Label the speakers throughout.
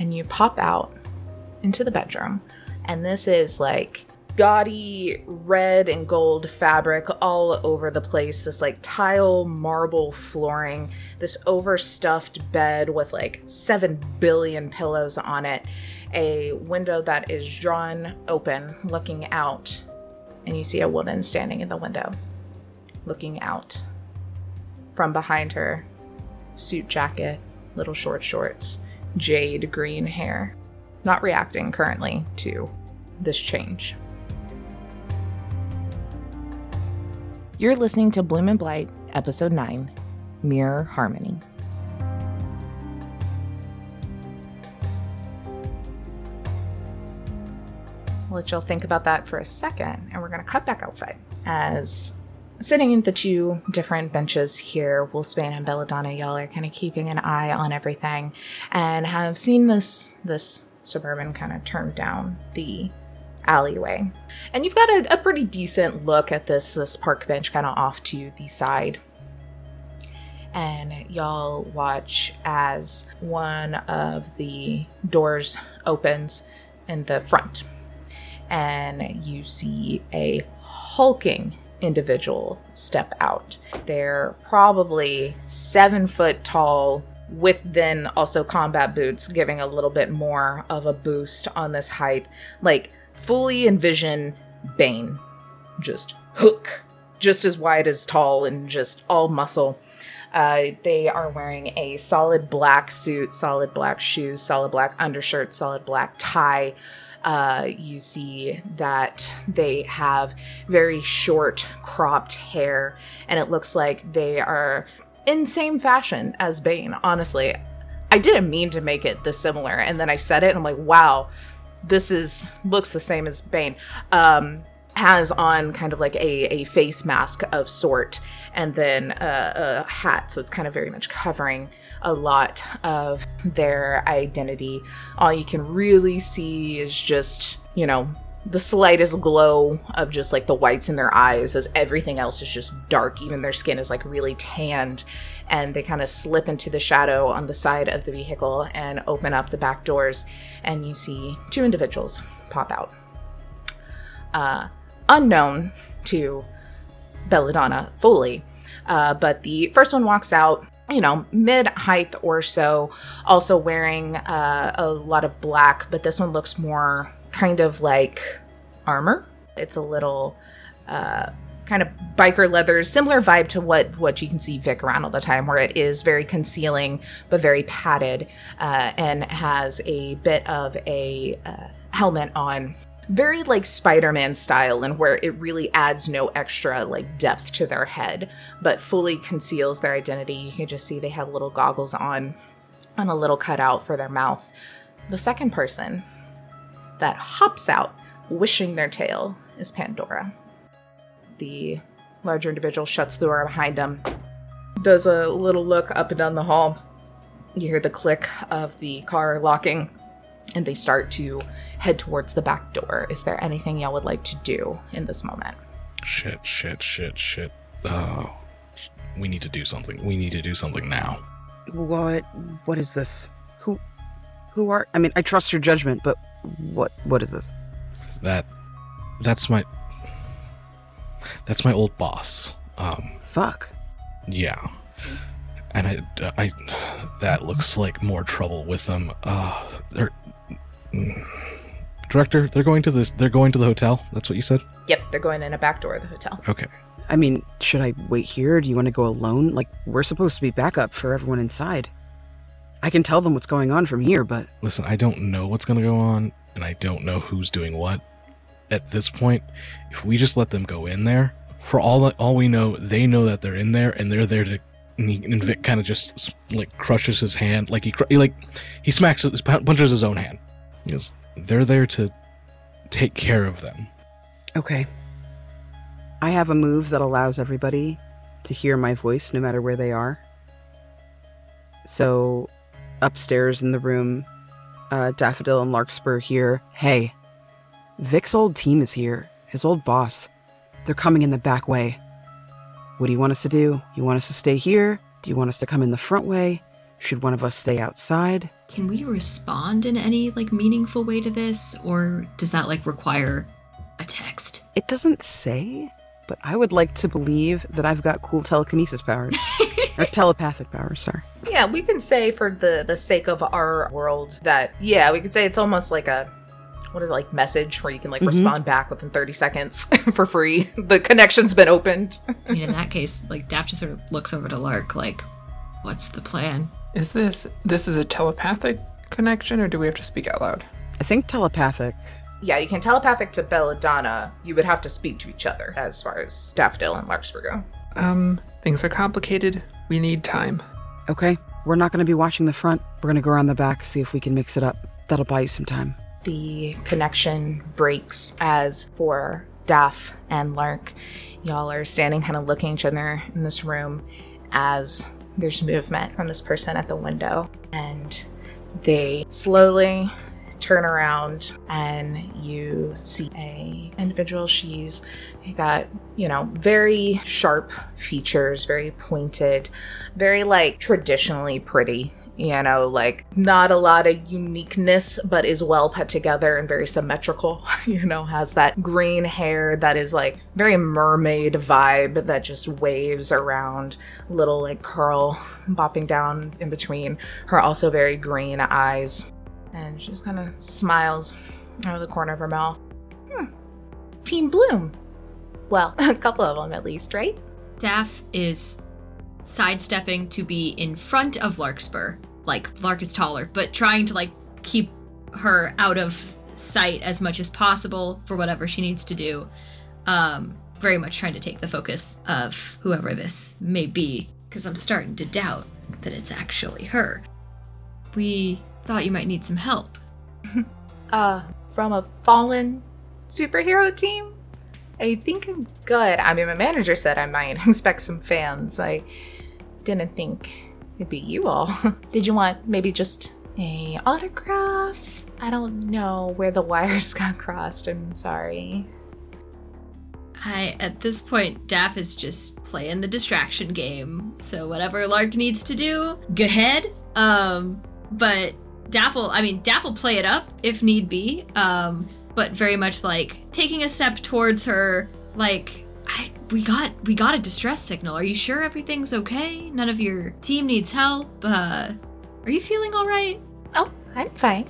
Speaker 1: and you pop out into the bedroom. And this is like gaudy red and gold fabric all over the place. This like tile marble flooring, this overstuffed bed with like 7 billion pillows on it, a window that is drawn open looking out. And you see a woman standing in the window looking out. From behind her, suit jacket, little short shorts, jade green hair. Not reacting currently to this change.
Speaker 2: You're listening to Bloom and Blight, Episode 9 Mirror Harmony.
Speaker 1: Let y'all think about that for a second, and we're going to cut back outside. As sitting in the two different benches here, Wolfsbane and Belladonna, y'all are kind of keeping an eye on everything and have seen this this suburban kind of turn down the alleyway. And you've got a, a pretty decent look at this this park bench kind of off to the side. And y'all watch as one of the doors opens in the front. And you see a hulking individual step out. They're probably seven foot tall, with then also combat boots, giving a little bit more of a boost on this height. Like, fully envision Bane just hook, just as wide as tall and just all muscle. Uh, they are wearing a solid black suit, solid black shoes, solid black undershirt, solid black tie. Uh, you see that they have very short, cropped hair, and it looks like they are in same fashion as Bane. Honestly, I didn't mean to make it this similar, and then I said it, and I'm like, wow, this is looks the same as Bane. Um, has on kind of like a, a face mask of sort and then a, a hat. So it's kind of very much covering a lot of their identity. All you can really see is just you know the slightest glow of just like the whites in their eyes as everything else is just dark. Even their skin is like really tanned. And they kind of slip into the shadow on the side of the vehicle and open up the back doors and you see two individuals pop out. Uh, unknown to belladonna fully uh, but the first one walks out you know, mid height or so, also wearing uh, a lot of black, but this one looks more kind of like armor. It's a little uh, kind of biker leather, similar vibe to what what you can see Vic around all the time, where it is very concealing but very padded, uh, and has a bit of a uh, helmet on. Very like Spider Man style, and where it really adds no extra like depth to their head, but fully conceals their identity. You can just see they have little goggles on and a little cutout for their mouth. The second person that hops out, wishing their tail, is Pandora. The larger individual shuts the door behind him, does a little look up and down the hall. You hear the click of the car locking, and they start to head towards the back door. Is there anything y'all would like to do in this moment?
Speaker 3: Shit, shit, shit, shit. Oh, we need to do something. We need to do something now.
Speaker 4: What? What is this? Who? Who are? I mean, I trust your judgment, but what? What is this?
Speaker 3: That, that's my, that's my old boss. Um,
Speaker 4: Fuck.
Speaker 3: yeah, and I, I, that looks like more trouble with them. Uh, they're. Director, they're going to this. They're going to the hotel. That's what you said.
Speaker 1: Yep, they're going in a back door of the hotel.
Speaker 3: Okay.
Speaker 4: I mean, should I wait here? Do you want to go alone? Like, we're supposed to be backup for everyone inside. I can tell them what's going on from here, but
Speaker 3: Listen, I don't know what's going to go on, and I don't know who's doing what. At this point, if we just let them go in there, for all that, all we know, they know that they're in there, and they're there to. And, he, and Vic kind of just like crushes his hand, like he, he like he smacks, his, punches his own hand. Goes, "They're there to take care of them."
Speaker 4: okay. I have a move that allows everybody to hear my voice no matter where they are. So, upstairs in the room, uh, Daffodil and Larkspur hear, Hey, Vic's old team is here, his old boss. They're coming in the back way. What do you want us to do? You want us to stay here? Do you want us to come in the front way? Should one of us stay outside?
Speaker 5: Can we respond in any like meaningful way to this, or does that like require a text?
Speaker 4: It doesn't say, but I would like to believe that I've got cool telekinesis powers. or telepathic powers, sorry.
Speaker 1: Yeah, we can say for the the sake of our world that yeah, we could say it's almost like a what is it, like message where you can like
Speaker 4: Mhm.
Speaker 1: respond back within 30 seconds for free. The connection's been opened.
Speaker 5: I mean, in that case, like Daff just sort of looks over to Lark, like, "What's the plan?"
Speaker 6: Is this this is a telepathic connection, or do we have to speak out loud?
Speaker 4: I think telepathic.
Speaker 1: Yeah, you can telepathic to Belladonna. You would have to speak to each other as far as Daffodil and Larkspur go.
Speaker 6: Um, things are complicated. We need time.
Speaker 4: Okay, we're not going to be watching the front. We're going to go around the back, see if we can mix it up. That'll buy you some time.
Speaker 1: The connection breaks as for Daff and Lark, y'all are standing kind of looking at each other in this room as there's movement from this person at the window. And they slowly turn around and you see a individual she's got you know very sharp features very pointed very like traditionally pretty you know, like not a lot of uniqueness, but is well put together and very symmetrical. You know, has that green hair that is like very mermaid vibe that just waves around, little like curl bopping down in between her also very green eyes. And she just kind of smiles out of the corner of her mouth. Hmm. Team Bloom. Well, a couple of them at least, right?
Speaker 5: Daff is sidestepping to be in front of Larkspur. Like Lark is taller, but trying to like keep her out of sight as much as possible for whatever she needs to do. Um, very much trying to take the focus of whoever this may be, because I'm starting to doubt that it's actually her. We thought you might need some help.
Speaker 1: uh from a fallen superhero team i think i'm good i mean my manager said i might expect some fans i didn't think it'd be you all did you want maybe just a autograph i don't know where the wires got crossed i'm sorry
Speaker 5: I at this point, Daff is just playing the distraction game. So whatever Lark needs to do, go ahead. Um, but Daff will, I mean, Daff will play it up if need be. Um, but very much like taking a step towards her, like, I, we got we got a distress signal. Are you sure everything's okay? None of your team needs help. Uh, are you feeling all right?
Speaker 1: oh i'm fine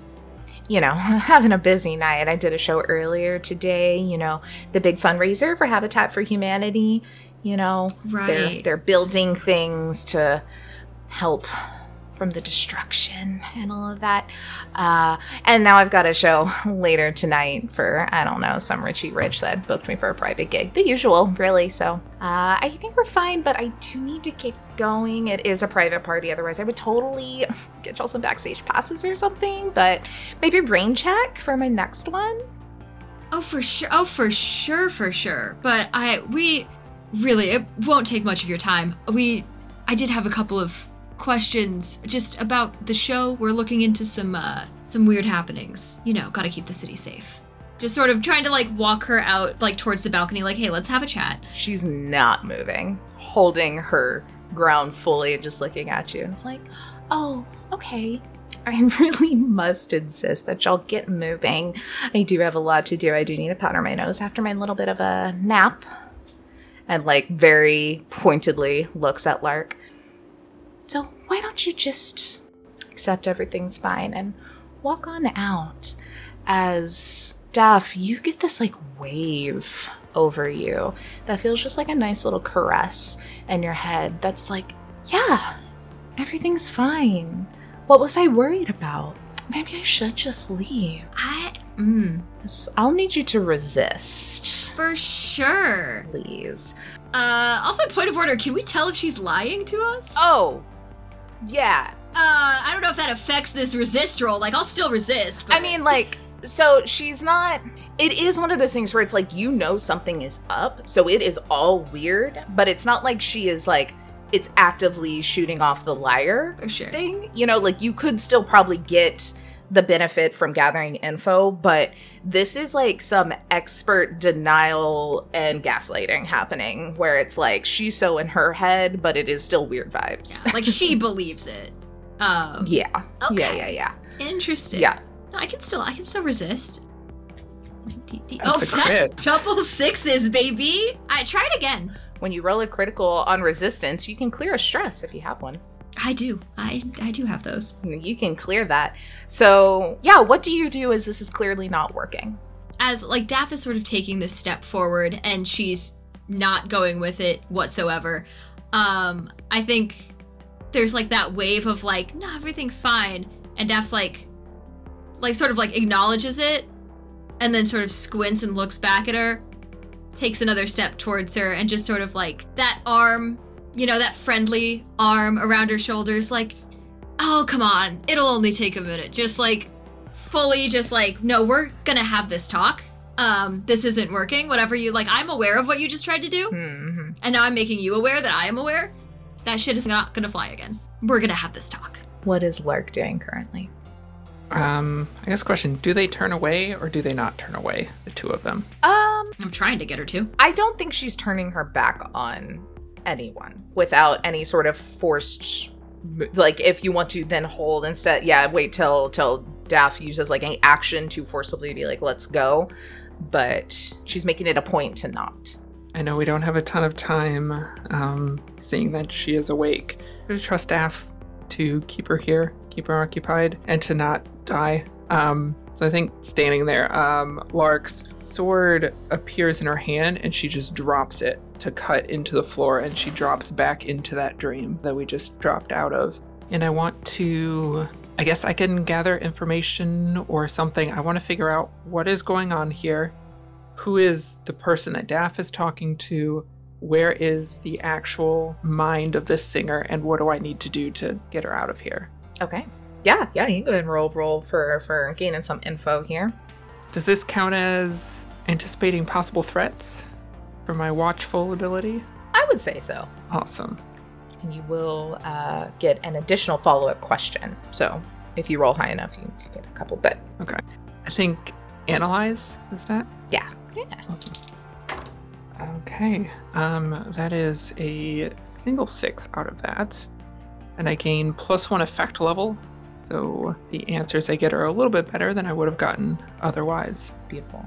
Speaker 1: you know having a busy night i did a show earlier today you know the big fundraiser for habitat for humanity you know they're, they're building things to help from the destruction and all of that uh, and now i've got a show later tonight for i don't know some richie rich that booked me for a private gig the usual really so uh, i think we're fine but i do need to get going it is a private party otherwise i would totally get y'all some backstage passes or something but maybe brain check for my next one
Speaker 5: Oh, for sure. Oh, for sure, for sure. But I, we, really, it won't take much of your time. We, I did have a couple of questions just about the show. We're looking into some, uh, some weird happenings. You know, gotta keep the city safe. Just sort of trying to like walk her out, like towards the balcony, like, hey, let's have a chat.
Speaker 1: she's not moving holding her ground fully and just looking at you and it's like oh okay I really must insist that y'all get moving. I do have a lot to do. I do need to powder my nose after my little bit of a nap. And, like, very pointedly looks at Lark. So, why don't you just accept everything's fine and walk on out? As Daff, you get this, like, wave over you that feels just like a nice little caress in your head that's like, yeah, everything's fine. What was I worried about? Maybe I should just leave.
Speaker 5: I, mm,
Speaker 1: Yes, I'll need you to resist,
Speaker 5: for sure.
Speaker 1: please.
Speaker 5: Uh, also, point of order, can we tell if she's lying to us?
Speaker 1: Oh, yeah.
Speaker 5: Uh, I don't know if that affects this resist roll. Like, I'll still resist. But
Speaker 1: I mean, like, so she's not. It is one of those things where it's like you know something is up, so it is all weird, but it's not like she is like it's actively shooting off the liar
Speaker 5: sure.
Speaker 1: thing. You know, like you could still probably get the benefit from gathering info, but this is like some expert denial and gaslighting happening where it's like she's so in her head, but it is still weird vibes.
Speaker 5: like she believes it. Um,
Speaker 1: Yeah. Yeah,
Speaker 5: Okay.
Speaker 1: yeah, yeah.
Speaker 5: Interesting.
Speaker 1: Yeah.
Speaker 5: No, I can still I can still resist.
Speaker 6: That's
Speaker 5: oh, that's double sixes, baby. I try it again.
Speaker 1: When you roll a critical on resistance, you can clear a stress if you have one.
Speaker 5: I do. I I do have those.
Speaker 1: You can clear that. So, yeah, what do you do as this is clearly not working?
Speaker 5: As like Daff is sort of taking this step forward and she's not going with it whatsoever. Um, I think there's like that wave of like, no, everything's fine. And Daff's like like sort of like acknowledges it and then sort of squints and looks back at her, takes another step towards her, and just sort of like that arm, you know, that friendly arm around her shoulders, like, oh, come on, it'll only take a minute. Just like fully, just like, no, we're gonna have this talk. Um, this isn't working. Whatever you like, I'm aware of what you just tried to do,
Speaker 1: hmm
Speaker 5: and now I'm making you aware that I am aware. That shit is not gonna fly again. We're gonna have this talk.
Speaker 1: What is Lark doing currently?
Speaker 6: Um, I guess question: Do they turn away or do they not turn away? The two of them.
Speaker 1: Um,
Speaker 5: I'm trying to get her to.
Speaker 1: I don't think she's turning her back on anyone without any sort of forced like if you want to then hold instead yeah wait till till daff uses like any action to forcibly be like let's go but she's making it a point to not
Speaker 6: I know we don't have a ton of time. Um, seeing that she is awake, gonna trust Daff to keep her here, keep her occupied, and to not die. Um, so I think standing there, um, Lark's sword appears in her hand, and she just drops it to cut into the floor, and she drops back into that dream that we just dropped out of. And I want to. I guess I can gather information or something. I want to figure out what is going on here who is the person that Daff is talking to? Where is the actual mind of this singer, and what do I need to do to get her out of here?
Speaker 1: okay yeah yeah you can go ahead and roll roll for for gaining some info here
Speaker 6: Does this count as anticipating possible threats for my watchful ability?
Speaker 1: i would say so
Speaker 6: Awesome.
Speaker 1: and you will uh, get an additional follow-up question so if you roll high enough you can get a couple but Okay.
Speaker 6: I think analyze is that?
Speaker 1: yeah yeah
Speaker 6: Awesome. Okay. Um, that is a single six out of that. And I gain plus one effect level. So the answers I get are a little bit better than I would have gotten otherwise.
Speaker 1: Beautiful.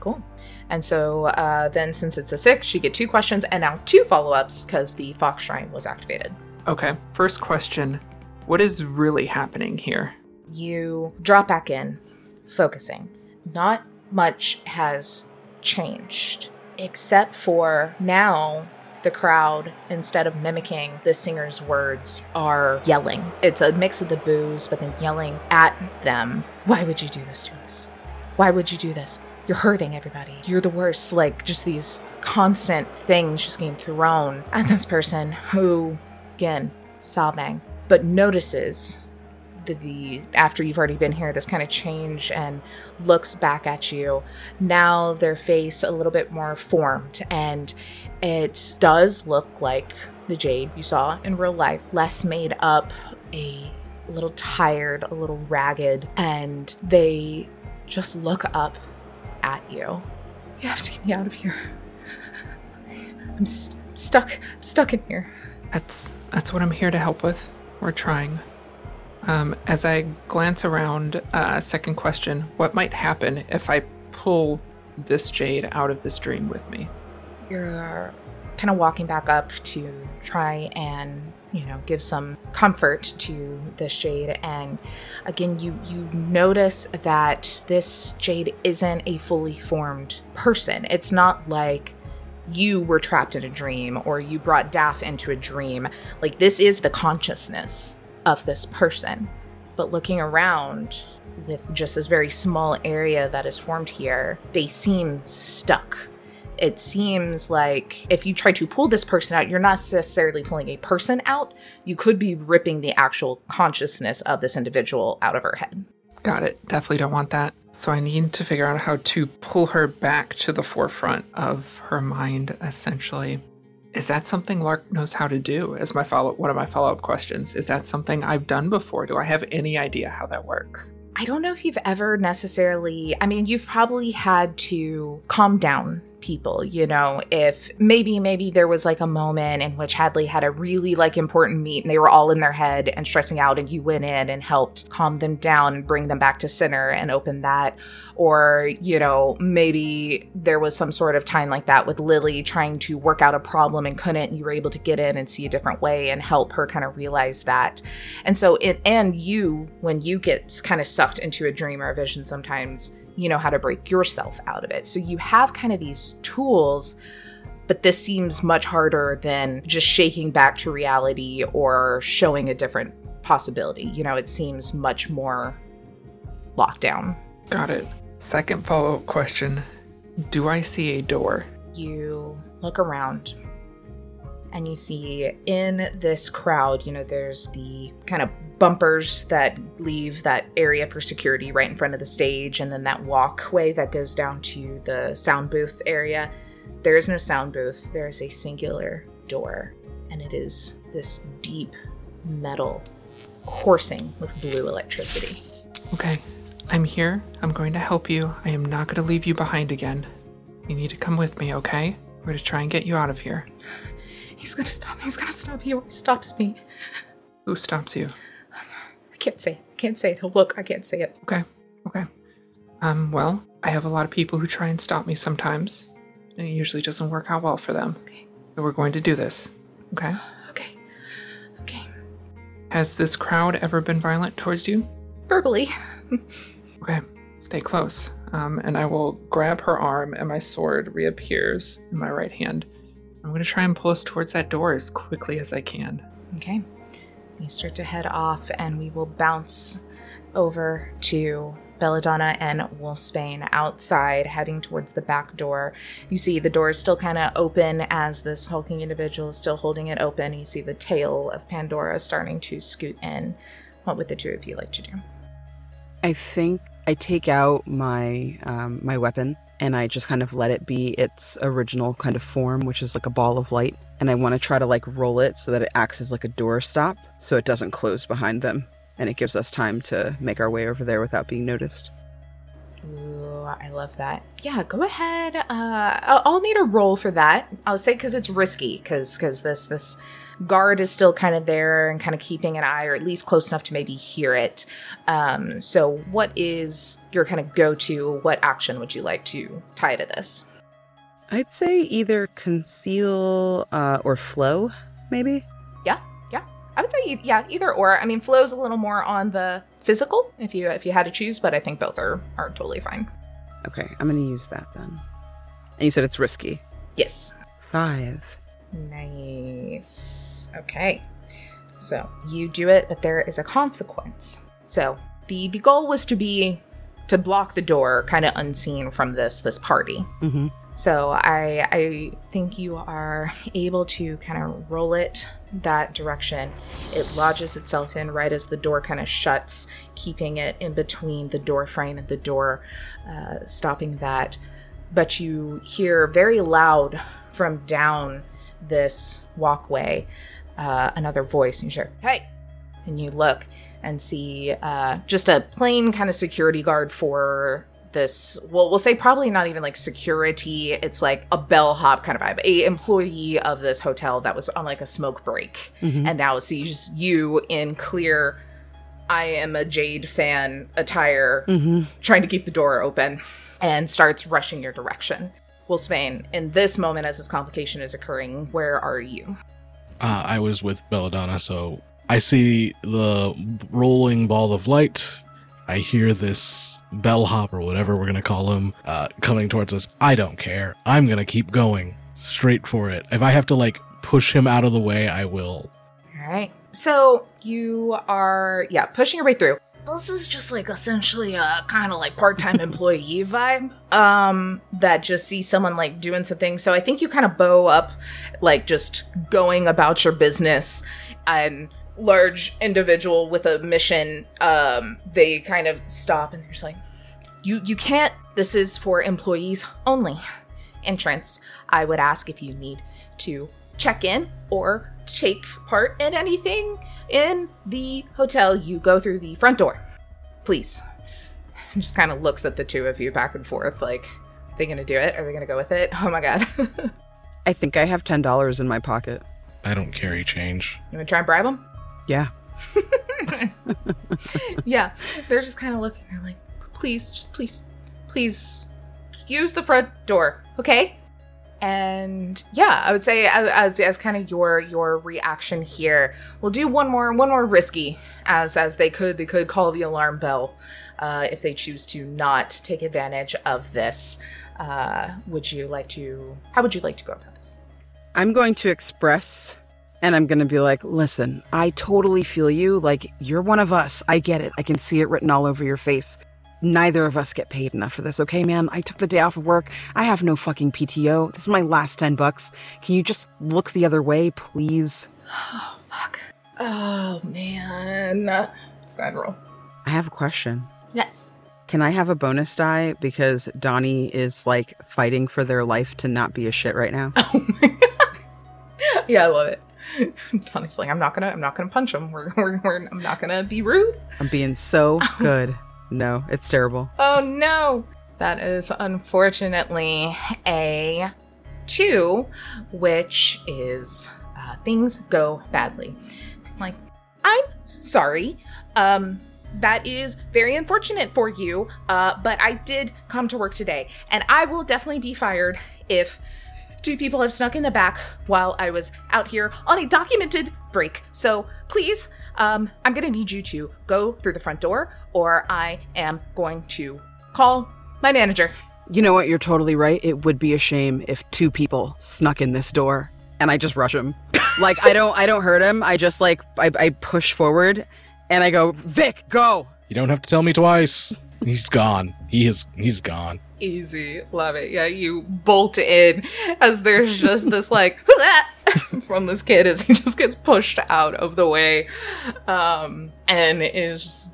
Speaker 1: Cool. And so uh, then, since it's a six, you get two questions and now two follow ups because the Fox Shrine was activated.
Speaker 6: Okay. First question What is really happening here?
Speaker 1: You drop back in, focusing. Not much has changed, except for now the crowd, instead of mimicking the singer's words, are yelling. It's a mix of the boos, but then yelling at them. Why would you do this to us? Why would you do this? You're hurting everybody. You're the worst. Like, just these constant things just getting thrown at this person who, again, sobbing, but notices the, the after you've already been here this kind of change and looks back at you now their face a little bit more formed and it does look like the jade you saw in real life less made up a little tired a little ragged and they just look up at you you have to get me out of here i'm st- stuck I'm stuck in here
Speaker 6: That's that's what I'm here to help with. We're trying. Um, as I glance around, uh, second question: What might happen if I pull this jade out of this dream with me?
Speaker 1: you're kind of walking back up to try and you know give some comfort to this jade and again you you notice that this jade isn't a fully formed person. It's not like you were trapped in a dream or you brought daff into a dream. Like this is the consciousness of this person. But looking around with just this very small area that is formed here they seem stuck it seems like if you try to pull this person out, you're not necessarily pulling a person out. You could be ripping the actual consciousness of this individual out of her head.
Speaker 6: Got it. Definitely don't want that. So I need to figure out how to pull her back to the forefront of her mind, essentially. Is that something Lark knows how to do? As my follow one of my follow up questions. Is that something I've done before? Do I have any idea how that works?
Speaker 1: I don't know if you've ever necessarily, I mean, you've probably had to calm down people you know if maybe maybe there was like a moment in which hadley had a really like important meet and they were all in their head and stressing out and you went in and helped calm them down and bring them back to center and open that. Or you know maybe there was some sort of time like that with lily trying to work out a problem and couldn't and you were able to get in and see a different way and help her kind of realize that. And so it and you when you get kind of sucked into a dream or a vision sometimes you know how to break yourself out of it. So you have kind of these tools, but this seems much harder than just shaking back to reality or showing a different possibility. You know, it seems much more locked down.
Speaker 6: Got it. Second follow up question Do I see a door?
Speaker 1: You look around and you see in this crowd, you know, there's the kind of bumpers that leave that area for security right in front of the stage, and then that walkway that goes down to the sound booth area. There is no sound booth, there is a singular door, and it is this deep metal coursing with blue electricity.
Speaker 6: Okay, I'm here. I'm going to help you. I am not going to leave you behind again. You need to come with me, okay? We're going to try and get you out of here.
Speaker 1: He's gonna stop me. He's gonna stop. He always stops me.
Speaker 6: Who stops you?
Speaker 1: I can't say. I can't say it. He'll Look, I can't say it.
Speaker 6: Okay. Okay. Um, well, I have a lot of people who try and stop me sometimes, and it usually doesn't work out well for them.
Speaker 1: Okay.
Speaker 6: So we're going to do this. Okay?
Speaker 1: Okay. Okay.
Speaker 6: Has this crowd ever been violent towards you?
Speaker 1: Verbally.
Speaker 6: Okay. Stay close. Um, and I will grab her arm, and my sword reappears in my right hand. I'm going to try and pull us towards that door as quickly as I can.
Speaker 1: Okay. You start to head off, and we will bounce over to Belladonna and Wolfsbane outside, heading towards the back door. You see the door is still kind of open as this hulking individual is still holding it open. You see the tail of Pandora starting to scoot in. What would the two of you like to do?
Speaker 4: I think I take out my um, my weapon and I just kind of let it be its original kind of form, which is like a ball of light. And I want to try to like roll it so that it acts as like a door stop, so it doesn't close behind them, and it gives us time to make our way over there without being noticed.
Speaker 1: Ooh, I love that. Yeah, go ahead. Uh, I'll, I'll need a roll for that. I'll say because it's risky, because because this this guard is still kind of there and kind of keeping an eye, or at least close enough to maybe hear it. Um, so, what is your kind of go to? What action would you like to tie to this?
Speaker 4: I'd say either conceal uh, or flow, maybe.
Speaker 1: Yeah, yeah. I would say yeah, either or. I mean, flow's a little more on the physical if you if you had to choose, but I think both are are totally fine.
Speaker 4: Okay, I'm gonna use that then. And you said it's risky.
Speaker 1: Yes.
Speaker 4: Five.
Speaker 1: Nice. Okay. So you do it, but there is a consequence. So the the goal was to be to block the door, kind of unseen from this this party.
Speaker 4: Mm-hmm.
Speaker 1: So I I think you are able to kind of roll it that direction. It lodges itself in right as the door kind of shuts, keeping it in between the door frame and the door, uh, stopping that. But you hear very loud from down this walkway uh, another voice, and you hear, "Hey!" and you look and see uh, just a plain kind of security guard for this well we'll say probably not even like security it's like a bellhop kind of vibe a employee of this hotel that was on like a smoke break. And now sees you in clear i am a jade fan attire trying to keep the door open and starts rushing your direction Wolfsbane in this moment as this complication is occurring where are you
Speaker 3: Uh, I was with Belladonna, so I see the rolling ball of light. I hear this bellhop or whatever we're gonna call him uh, coming towards us. I don't care. I'm gonna keep going straight for it. If I have to like push him out of the way, I will.
Speaker 1: All right. So you are, yeah, pushing your way through. This is just like essentially a kind of like part-time employee vibe. Um, that just see someone like doing something. So I think you kind of bow up, like just going about your business, and large individual with a mission. Um, they kind of stop and they're just like, "You, you can't. This is for employees only." Entrance. I would ask if you need to check in or take part in anything in the hotel, you go through the front door. Please. And just kind of looks at the two of you back and forth like, are they gonna do it? Are they gonna go with it? Oh my god.
Speaker 4: I think I have ten dollars in my pocket.
Speaker 3: I don't carry change.
Speaker 1: you wanna try and bribe them?
Speaker 4: Yeah.
Speaker 1: yeah, they're just kind of looking. They're like, please, just please, please, use the front door, okay? And yeah, I would say as as, as kind of your your reaction here, we'll do one more one more risky, as as they could they could call the alarm bell, uh, if they choose to not take advantage of this. Uh, would you like to? How would you like to go about this?
Speaker 4: I'm going to express and I'm going to be like, listen, I totally feel you. Like, you're one of us. I get it. I can see it written all over your face. Neither of us get paid enough for this, okay, man? I took the day off of work. I have no fucking PTO. This is my last 10 bucks. Can you just look the other way, please?
Speaker 1: Oh fuck! Oh man! Let's go ahead and roll.
Speaker 4: I have a question.
Speaker 1: Yes.
Speaker 4: Can I have a bonus die because Donnie is like fighting for their life to not be a shit right now?
Speaker 1: Oh my god. Yeah, I love it. Donnie's like, I'm not gonna, I'm not gonna punch him. We're, we're, we're I'm not gonna be rude.
Speaker 4: I'm being so oh. good. No, it's terrible.
Speaker 1: Oh no, that is unfortunately a two, which is uh, things go badly. Like, I'm sorry. Um, that is very unfortunate for you. Uh, but I did come to work today, and I will definitely be fired if two people have snuck in the back while I was out here on a documented break. So please, um, I'm gonna need you to go through the front door, or I am going to call my manager.
Speaker 4: You know what? You're totally right. It would be a shame if two people snuck in this door and I just rush him. like I don't, I don't hurt him. I just like I, I push forward and I go, Vic, go.
Speaker 3: You don't have to tell me twice. He's gone. He is. He's gone.
Speaker 1: Easy, love it. Yeah, you bolt in as there's just this like from this kid as he just gets pushed out of the way, um, and is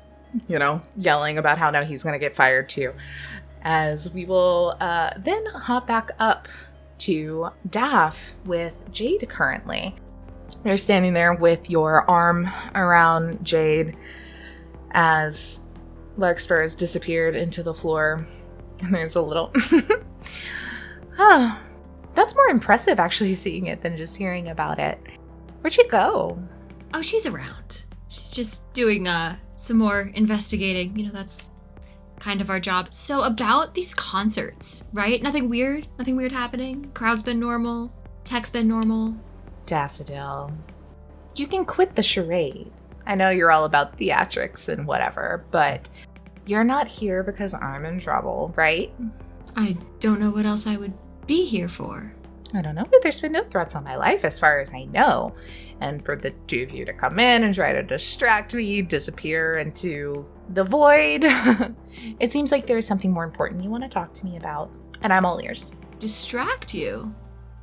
Speaker 1: you know yelling about how now he's gonna get fired too. As we will uh, then hop back up to Daff with Jade currently. You're standing there with your arm around Jade as Larkspur has disappeared into the floor. And there's a little. oh, that's more impressive actually seeing it than just hearing about it. Where'd she go?
Speaker 5: Oh, she's around. She's just doing uh some more investigating. You know, that's kind of our job. So about these concerts, right? Nothing weird. Nothing weird happening. Crowd's been normal. Tech's been normal.
Speaker 1: Daffodil. You can quit the charade. I know you're all about theatrics and whatever, but you're not here because I'm in trouble, right?
Speaker 5: I don't know what else I would be here for.
Speaker 1: I don't know, but there's been no threats on my life as far as I know. And for the two of you to come in and try to distract me, disappear into the void, it seems like there is something more important you want to talk to me about. And I'm all ears.
Speaker 5: Distract you?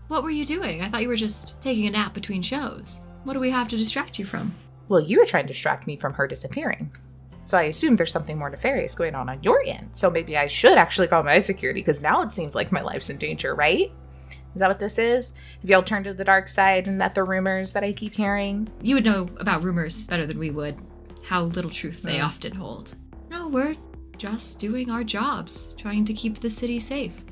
Speaker 5: What were you doing? I thought you were just taking a nap between shows. What do we have to distract you from?
Speaker 1: Well, you were trying to distract me from her disappearing. So I assume there's something more nefarious going on on your end. So maybe I should actually call my security because now it seems like my life's in danger, right? Is that what this is? Have y'all turned to the dark side and that the rumors that I keep hearing?
Speaker 5: You would know about rumors better than we would. How little truth they
Speaker 1: Hmm.
Speaker 5: often hold. No, we're just doing our jobs, trying to keep the city safe.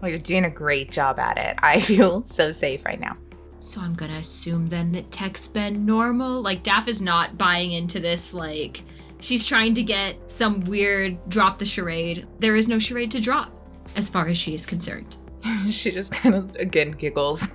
Speaker 1: Well, you're doing a great job at it. I feel so safe right now.
Speaker 5: So I'm gonna assume then that tech's been normal. Like Daff is not buying into this. Like she's trying to get some weird drop the charade. There is no charade to drop, as far as she is concerned.
Speaker 1: she just kind of again giggles.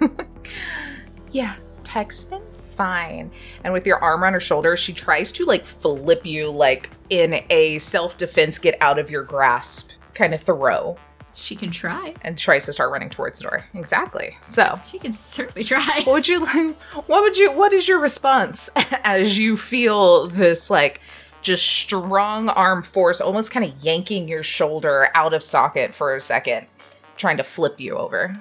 Speaker 1: yeah, Tech's been fine. And with your arm around her shoulder, she tries to like flip you like in a self defense, get out of your grasp kind of throw
Speaker 5: She can try.
Speaker 1: and tries to start running towards the door. Exactly. So,
Speaker 5: She can certainly try.
Speaker 1: what would you like? What would you, what is your response as you feel this like just strong arm force almost kind of yanking your shoulder out of socket for a second, trying to flip you over?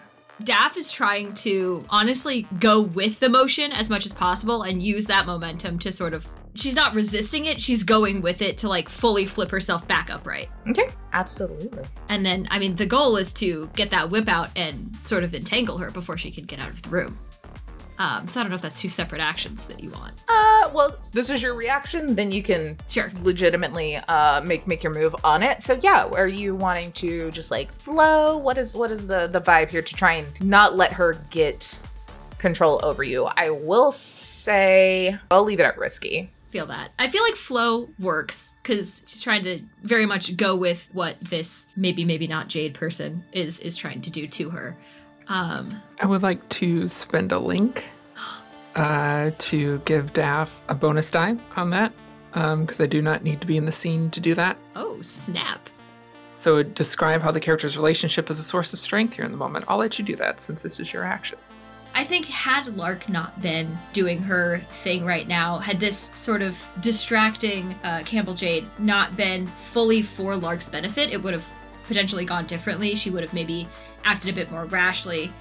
Speaker 5: Daff is trying to honestly go with the motion as much as possible and use that momentum to sort of. She's not resisting it, she's going with it to like fully flip herself back upright.
Speaker 1: Okay, absolutely.
Speaker 5: And then, I mean, the goal is to get that whip out and sort of entangle her before she can get out of the room. Um, so I don't know if that's two separate actions that you want.
Speaker 1: Uh, yeah, well, this is your reaction. Then you can
Speaker 5: Sure.
Speaker 1: legitimately uh, make make your move on it. So yeah, are you wanting to just like flow? What is what is the the vibe here to try and not let her get control over you? I will say I'll leave it at risky.
Speaker 5: Feel that. I feel like flow works because she's trying to very much go with what this maybe maybe not Jade person is is trying to do to her. Um,
Speaker 6: I would like to spend a link uh, to give Daff a bonus die on that because I do not need to be in the scene to do that.
Speaker 5: oh snap!
Speaker 6: So describe how the character's relationship is a source of strength here in the moment. I'll let you do that since this is your action.
Speaker 5: I think had Lark not been doing her thing right now, had this sort of distracting uh, Campbell Jade not been fully for Lark's benefit, it would have potentially gone differently. She would have maybe acted a bit more rashly.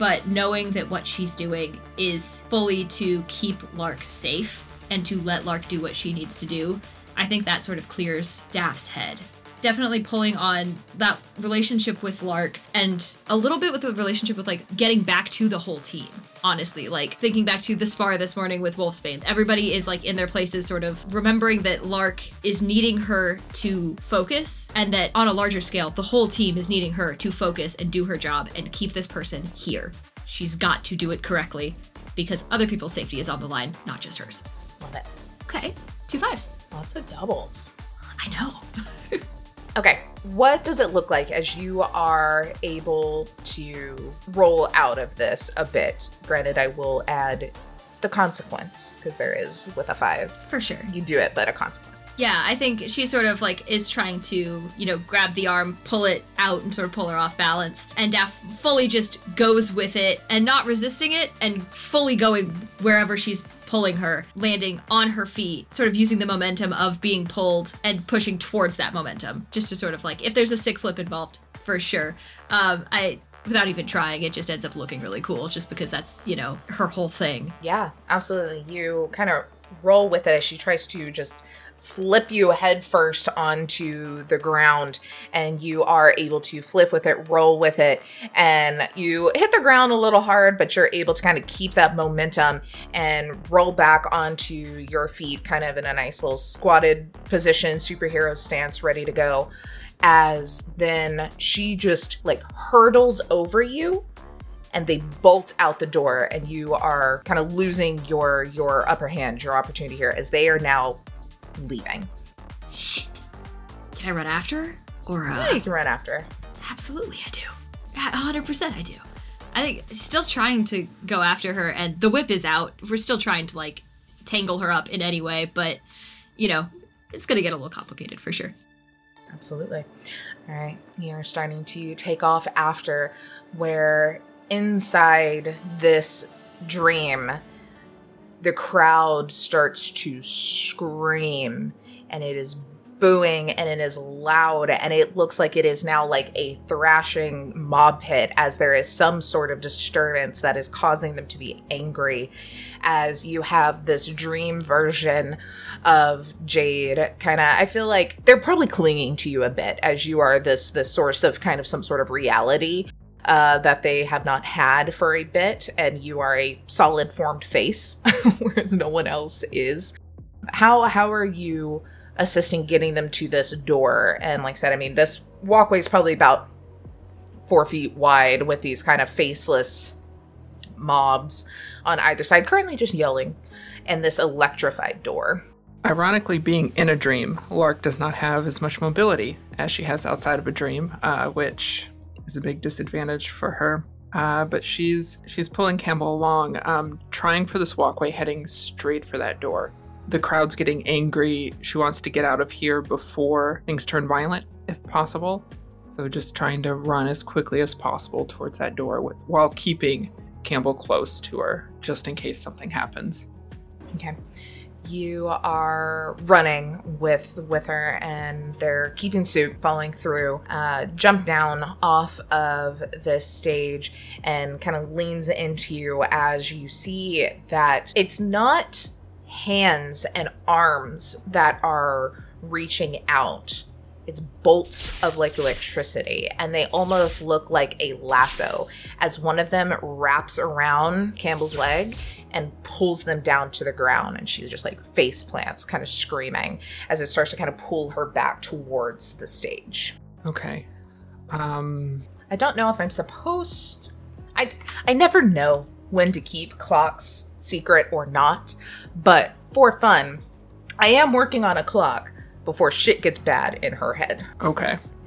Speaker 5: But knowing that what she's doing is fully to keep Lark safe and to let Lark do what she needs to do, I think that sort of clears Daff's head definitely pulling on that relationship with Lark and a little bit with the relationship with like getting back to the whole team. Honestly, like thinking back to the spar this morning with Wolfsbane, everybody is like in their places, sort of remembering that Lark is needing her to focus, and that on a larger scale, the whole team is needing her to focus and do her job and keep this person here. She's got to do it correctly because other people's safety is on the line, not just hers.
Speaker 1: Love it.
Speaker 5: Okay, two fives.
Speaker 1: Lots of doubles.
Speaker 5: I know.
Speaker 1: Okay, what does it look like as you are able to roll out of this a bit? Granted, I will add the consequence because there is with a five.
Speaker 5: For sure.
Speaker 1: You do it, but a consequence.
Speaker 5: Yeah, I think she sort of like is trying to, you know, grab the arm, pull it out, and sort of pull her off balance. And Daff fully just goes with it and not resisting it and fully going wherever she's pulling her, landing on her feet, sort of using the momentum of being pulled and pushing towards that momentum. Just to sort of like, if there's a sick flip involved, for sure. Um, I, without even trying, it just ends up looking really cool just because that's, you know, her whole thing.
Speaker 1: Yeah, absolutely. You kind of roll with it as she tries to just flip you head first onto the ground and you are able to flip with it roll with it and you hit the ground a little hard but you're able to kind of keep that momentum and roll back onto your feet kind of in a nice little squatted position superhero stance ready to go. As then she just like hurdles over you and they bolt out the door and you are kind of losing your your upper hand your opportunity here as they are now leaving
Speaker 5: Shit. Can I run after her? Or, uh.
Speaker 1: yeah, you can run after her.
Speaker 5: Absolutely, I do. A hundred percent, I do. I think still trying to go after her, and the whip is out. We're still trying to like tangle her up in any way, but you know, it's gonna get a little complicated for sure.
Speaker 1: Absolutely. All right. You're starting to take off after where inside this dream, the crowd starts to scream and it is booing and it is loud and it looks like it is now like a thrashing mob pit as there is some sort of disturbance that is causing them to be angry as you have this dream version of Jade. Kind of I feel like they're probably clinging to you a bit as you are this this source of kind of some sort of reality uh, that they have not had for a bit and you are a solid formed face whereas no one else is. How how are you assisting getting them to this door? And like I said I mean this walkway is probably about four feet wide with these kind of faceless mobs on either side currently just yelling and this electrified door.
Speaker 6: Ironically, being in a dream, Lark does not have as much mobility as she has outside of a dream, uh, which is a big disadvantage for her. Uh, but she's she's pulling Campbell along, um, trying for this walkway, heading straight for that door. The crowd's getting angry. She wants to get out of here before things turn violent, if possible. So just trying to run as quickly as possible towards that door, with, while keeping Campbell close to her, just in case something happens.
Speaker 1: Okay. You are running with with her, and they're keeping suit, following through. Uh, jump down off of this stage and kind of leans into you as you see that it's not hands and arms that are reaching out. It's bolts of like electricity and they almost look like a lasso as one of them wraps around Campbell's leg and pulls them down to the ground and she just like face plants kind of screaming as it starts to kind of pull her back towards the stage.
Speaker 6: Okay. Um
Speaker 1: I don't know if I'm supposed I I never know when to keep clocks secret or not, but for fun, I am working on a clock before shit gets bad in her head.
Speaker 6: okay.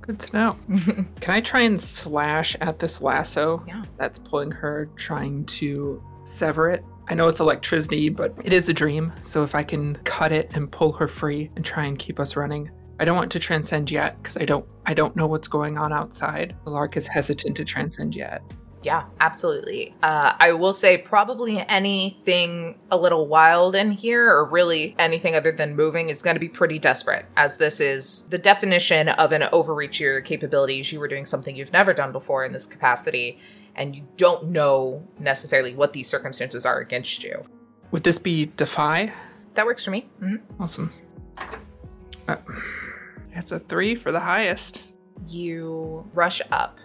Speaker 6: Good to know. Can I try and slash at this lasso
Speaker 1: Yeah.
Speaker 6: that's pulling her, trying to sever it? I know it's electricity, but it is a dream. So if I can cut it and pull her free and try and keep us running. I don't want to transcend yet because I don't I don't know what's going on outside. The Lark is hesitant to transcend yet.
Speaker 1: Yeah, absolutely. Uh, I will say probably anything a little wild in here, or really anything other than moving, is going to be pretty desperate, as this is the definition of an overreach your capabilities. You were doing something you've never done before in this capacity, and you don't know necessarily what these circumstances are against you.
Speaker 6: Would this be defy?
Speaker 1: That works for me. hmm
Speaker 6: Awesome. Uh, it's a three for the highest.
Speaker 1: you rush up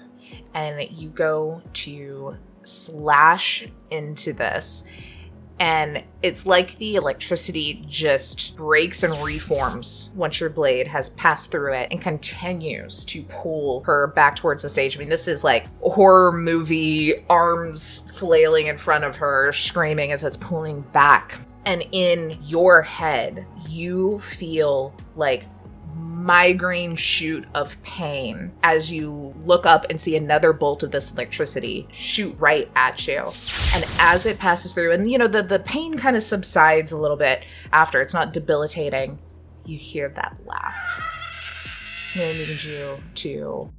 Speaker 1: and you go to slash into this and it's like the electricity just breaks and reforms once your blade has passed through it and continues to pull her back towards the stage. I mean, this is like horror movie arms flailing in front of her, screaming as it's pulling back. And in your head, you feel like migraine shoot of pain as you look up and see another bolt of this electricity shoot right at you. And as it passes through, and you know, the, the pain kind of subsides a little bit after, it's not debilitating, you hear that laugh. I need you to.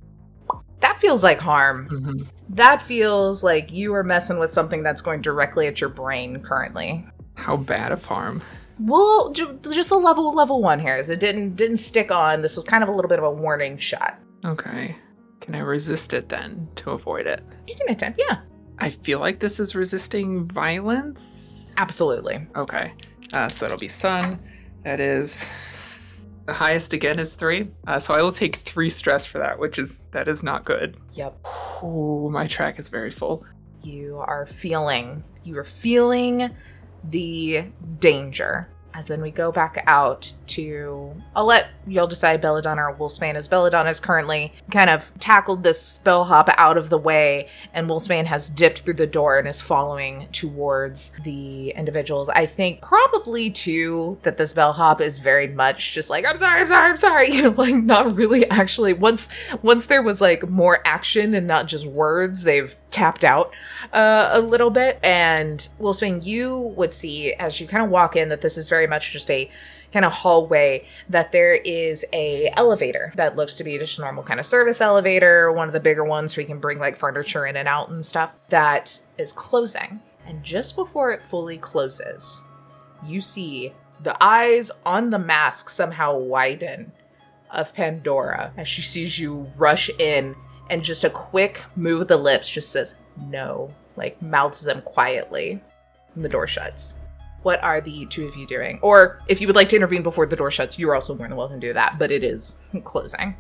Speaker 1: That feels like harm.
Speaker 6: Mhm.
Speaker 1: That feels like you are messing with something that's going directly at your brain currently.
Speaker 6: How bad a harm.
Speaker 1: Well, ju- just a level level one here. Is it didn't didn't stick on. This was kind of a little bit of a warning shot.
Speaker 6: Okay. Can I resist it then to avoid it?
Speaker 1: You can attempt, yeah,
Speaker 6: I feel like this is resisting violence.
Speaker 1: absolutely.
Speaker 6: Okay. Uh, so that'll be sun. That is the highest again is three. Uh, so I will take three stress for that, which is that is not good.
Speaker 1: Yep.
Speaker 6: Ooh, my track is very full.
Speaker 1: You are feeling. You are feeling the danger. As then we go back out to. I'll let y'all decide Belladonna or Wolfsbane, as Belladonna is currently kind of tackled this bellhop out of the way, and Wolfsbane has dipped through the door and is following towards the individuals. I think probably too that this bellhop is very much just like, I'm sorry, I'm sorry, I'm sorry. You know, like not really actually. Once once there was like more action and not just words, they've tapped out uh, a little bit. And Wolfsbane, you would see as you kind of walk in that this is very much just a kind of hallway that there is a elevator that looks to be just a normal kind of service elevator one of the bigger ones where you can bring like furniture in and out and stuff that is closing and just before it fully closes you see the eyes on the mask somehow widen of pandora as she sees you rush in and just a quick move of the lips just says no like mouths them quietly and the door shuts what are the two of you doing? Or if you would like to intervene before the door shuts, you're also more than welcome to do that, but it is closing.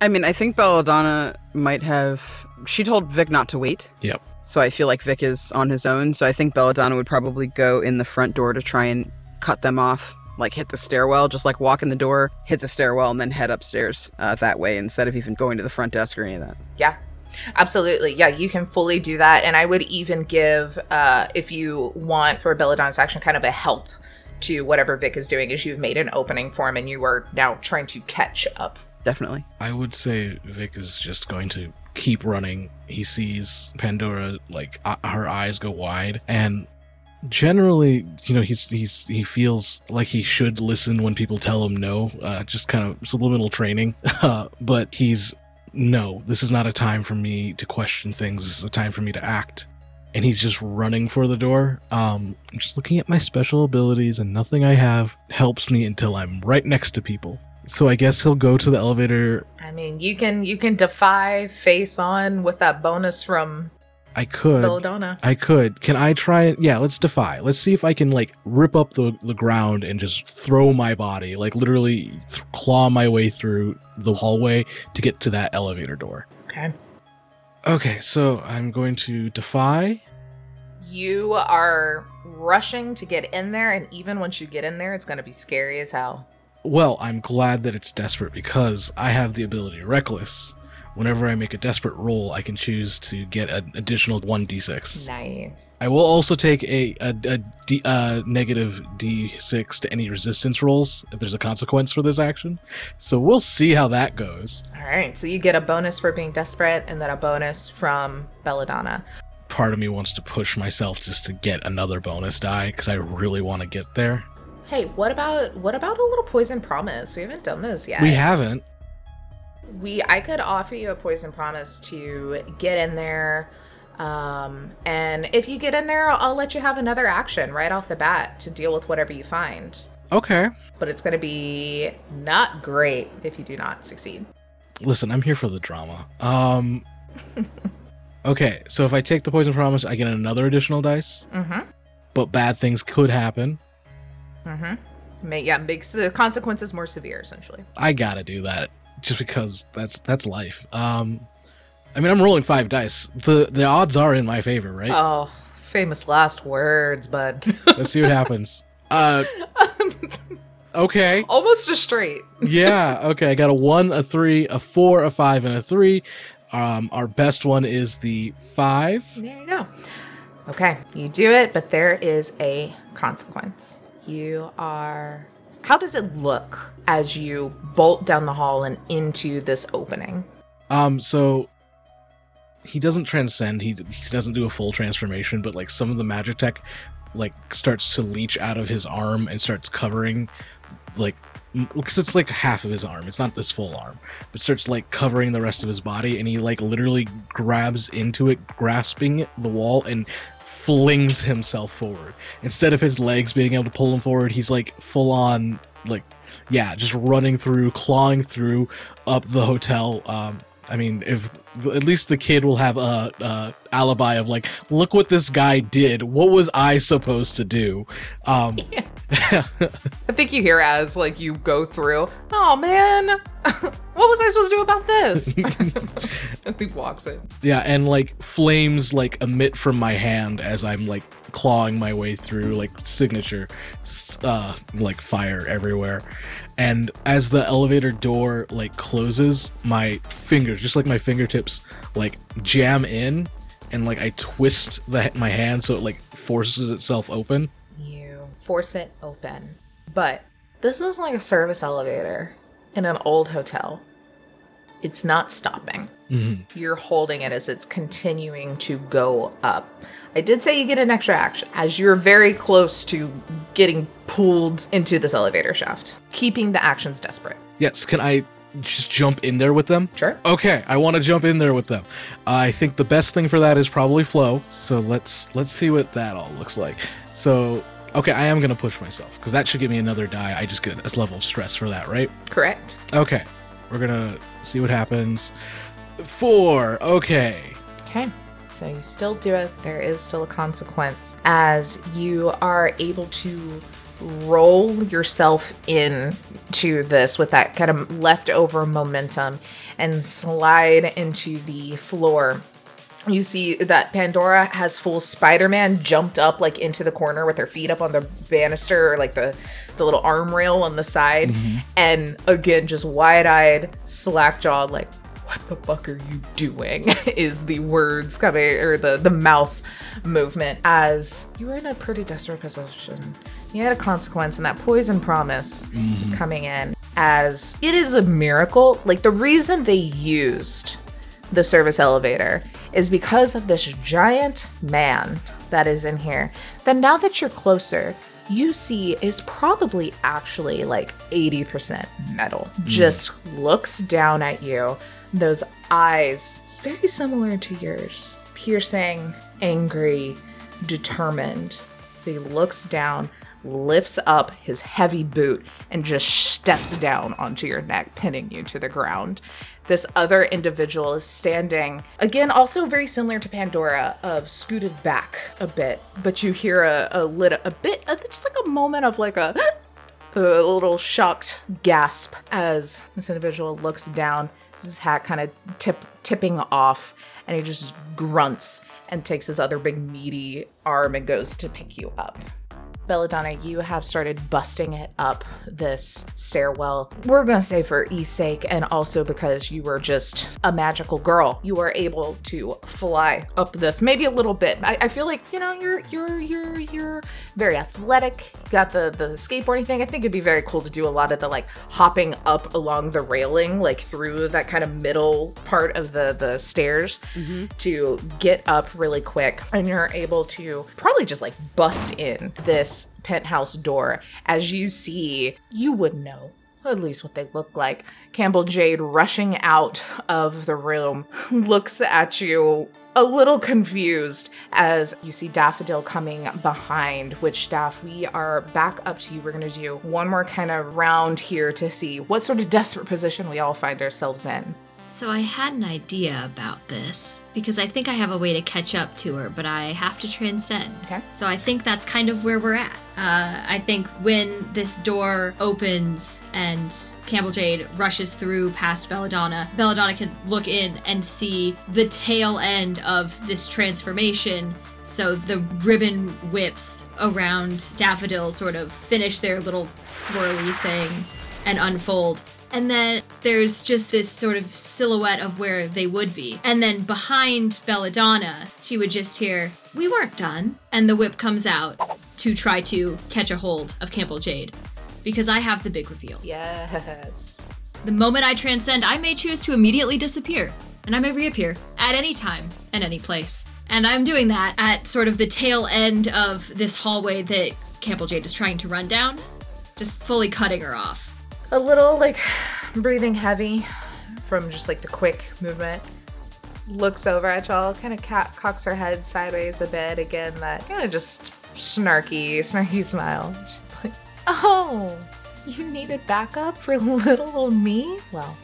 Speaker 4: I mean, I think Belladonna might have. She told Vic not to wait.
Speaker 3: Yep.
Speaker 4: So I feel like Vic is on his own. So I think Belladonna would probably go in the front door to try and cut them off. Like hit the stairwell, just like walk in the door, hit the stairwell, and then head upstairs uh, that way instead of even going to the front desk or any of that.
Speaker 1: Yeah. Absolutely. Yeah, you can fully do that. And I would even give, uh, if you want for Belladonna's action, kind of a help to whatever Vic is doing, is you've made an opening for him and you are now trying to catch up.
Speaker 4: Definitely.
Speaker 3: I would say Vic is just going to keep running. He sees Pandora like uh, her eyes go wide and generally, you know, he's he's he feels like he should listen when people tell him no, uh, just kind of subliminal training. Uh, but he's no, this is not a time for me to question things. This is a time for me to act. And he's just running for the door. Um, I'm just looking at my special abilities, and nothing I have helps me until I'm right next to people. So I guess he'll go to the elevator
Speaker 1: I mean, you can you can defy face on with that bonus from
Speaker 3: I could.
Speaker 1: Belladonna.
Speaker 3: I could. Can I try it? Yeah, let's defy. Let's see if I can like rip up the the ground and just throw my body, like literally th- claw my way through the hallway to get to that elevator door.
Speaker 1: Okay.
Speaker 3: Okay, so I'm going to defy.
Speaker 1: You are rushing to get in there, and even once you get in there, it's going to be scary as hell.
Speaker 3: Well, I'm glad that it's desperate because I have the ability reckless. Whenever I make a desperate roll, I can choose to get an additional 1d6.
Speaker 1: Nice.
Speaker 3: I will also take a, a, a D, uh, negative d6 to any resistance rolls if there's a consequence for this action. So we'll see how that goes.
Speaker 1: All right. So you get a bonus for being desperate, and then a bonus from Belladonna.
Speaker 3: Part of me wants to push myself just to get another bonus die because I really want to get there.
Speaker 1: Hey, what about what about a little poison promise? We haven't done those yet.
Speaker 3: We haven't.
Speaker 1: We I could offer you a poison promise to get in there. Um, and if you get in there, I'll, I'll let you have another action right off the bat to deal with whatever you find.
Speaker 3: Okay.
Speaker 1: But it's going to be not great if you do not succeed.
Speaker 3: Listen, I'm here for the drama. Um. okay, so if I take the poison promise, I get another additional dice,
Speaker 1: Mm-hmm.
Speaker 3: but bad things could happen.
Speaker 1: Mm-hmm. May, yeah, makes the consequences more severe, essentially.
Speaker 3: I gotta do that just because that's that's life. Um, I mean, I'm rolling five dice. the The odds are in my favor, right?
Speaker 1: Oh, famous last words, bud.
Speaker 3: Let's see what happens. Uh, okay.
Speaker 1: Almost a straight.
Speaker 3: Yeah. Okay. I got a one, a three, a four, a five, and a three. Um, our best one is the five.
Speaker 1: There you go. Okay, you do it, but there is a consequence. You are. How does it look as you bolt down the hall and into this opening?
Speaker 3: Um, so he doesn't transcend. He he doesn't do a full transformation, but like some of the magic tech, like starts to leach out of his arm and starts covering, like because it's like half of his arm. It's not this full arm, but starts like covering the rest of his body, and he like literally grabs into it, grasping the wall, and flings himself forward. Instead of his legs being able to pull him forward, he's like full on like yeah, just running through, clawing through up the hotel. Um, I mean, if at least the kid will have a, a alibi of like, look what this guy did. What was I supposed to do? Um,
Speaker 1: I think you hear as like you go through. Oh man, what was I supposed to do about this? as he walks in.
Speaker 3: yeah, and like flames like emit from my hand as I'm like clawing my way through, like signature, uh, like fire everywhere. And as the elevator door like closes, my fingers, just like my fingertips, like jam in, and like I twist the my hand so it like forces itself open.
Speaker 1: You force it open, but this is like a service elevator in an old hotel. It's not stopping. Mm-hmm. You're holding it as it's continuing to go up. I did say you get an extra action as you're very close to getting pulled into this elevator shaft, keeping the actions desperate.
Speaker 3: Yes, can I just jump in there with them?
Speaker 1: Sure.
Speaker 3: Okay, I want to jump in there with them. I think the best thing for that is probably flow. So let's let's see what that all looks like. So okay, I am gonna push myself because that should give me another die. I just get a level of stress for that, right?
Speaker 1: Correct.
Speaker 3: Okay, we're gonna see what happens. Four. Okay.
Speaker 1: Okay. So you still do it. There is still a consequence as you are able to roll yourself in to this with that kind of leftover momentum and slide into the floor. You see that Pandora has full Spider-Man jumped up like into the corner with her feet up on the banister or like the the little arm rail on the side mm-hmm. and again just wide-eyed slack-jawed like what the fuck are you doing is the words coming or the the mouth movement. As you were in a pretty desperate position you had a consequence and that poison promise is mm-hmm. coming in as it is a miracle. Like the reason they used the service elevator is because of this giant man that is in here. Then now that you're closer you see is probably actually like 80% metal. Hmm. Just looks down at you. Those eyes it's very similar to yours. Piercing angry determined. So he looks down lifts up his heavy boot and just steps down onto your neck, pinning you to the ground. This other individual is standing, again, also very similar to Pandora, of scooted back a bit, but you hear a, a little, a bit, just like a moment of like a, a little shocked gasp as this individual looks down, his hat kind of tip, tipping off, and he just grunts and takes his other big meaty arm and goes to pick you up. Belladonna, you have started busting it up this stairwell. We're going to say for E's sake, and also because you were just a magical girl, you are able to fly up this. Maybe a little bit. I, I feel like you know you're you're you're you're very athletic. You got the the skateboarding thing. I think it'd be very cool to do a lot of the like hopping up along the railing, like through that kind of middle part of the the stairs mm-hmm. to get up really quick, and you're able to probably just like bust in this penthouse door as you see you would know at least what they look like. Campbell Jade rushing out of the room looks at you a little confused as you see Daffodil coming behind, which Daff, we are back up to you. We're going to do one more kind of round here to see what sort of desperate position we all find ourselves in.
Speaker 5: So I had an idea about this because I think I have a way to catch up to her, but I have to transcend.
Speaker 1: Okay.
Speaker 5: So I think that's kind of where we're at. Uh, I think when this door opens and Campbell Jade rushes through past Belladonna, Belladonna can look in and see the tail end of this transformation. So the ribbon whips around Daffodil sort of finish their little swirly thing and unfold. And then there's just this sort of silhouette of where they would be. And then behind Belladonna, she would just hear, We weren't done. And the whip comes out to try to catch a hold of Campbell Jade. Because I have the big reveal.
Speaker 1: Yes.
Speaker 5: The moment I transcend, I may choose to immediately disappear, and I may reappear at any time and any place. And I'm doing that at sort of the tail end of this hallway that Campbell Jade is trying to run down, just fully cutting her off.
Speaker 1: A little like breathing heavy from just like the quick movement. Looks over at y'all, kind of cat cocks her head sideways a bit. Again, that kind of just snarky, snarky smile. She's like, "Oh, you needed backup for little old me? Well,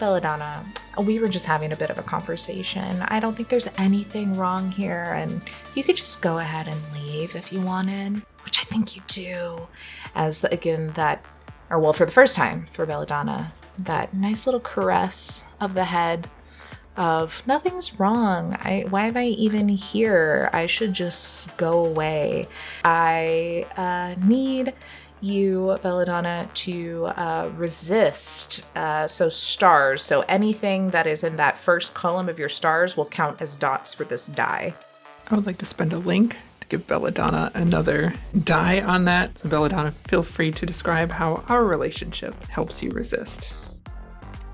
Speaker 1: Belladonna, we were just having a bit of a conversation. I don't think there's anything wrong here, and you could just go ahead and leave if you wanted, which I think you do. As again, that, or well, for the first time for Belladonna, that nice little caress of the head of nothing's wrong. I why am I even here? I should just go away. I uh, need you, Belladonna, to uh, resist. Uh, so stars. So anything that is in that first column of your stars will count as dots for this die.
Speaker 6: I would like to spend a link give Belladonna another die on that. So Belladonna, feel free to describe how our relationship helps you resist.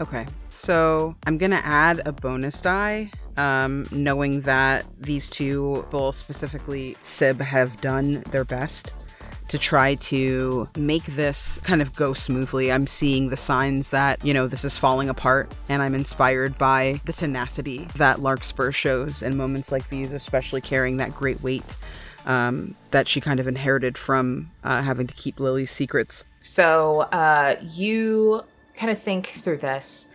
Speaker 4: Okay, so I'm gonna add a bonus die, um, knowing that these two, both specifically Sib, have done their best to try to make this kind of go smoothly. I'm seeing the signs that, you know, this is falling apart, and I'm inspired by the tenacity that Larkspur shows in moments like these, especially carrying that great weight um, that she kind of inherited from uh, having to keep Lily's secrets.
Speaker 1: So uh, you kind of think through this,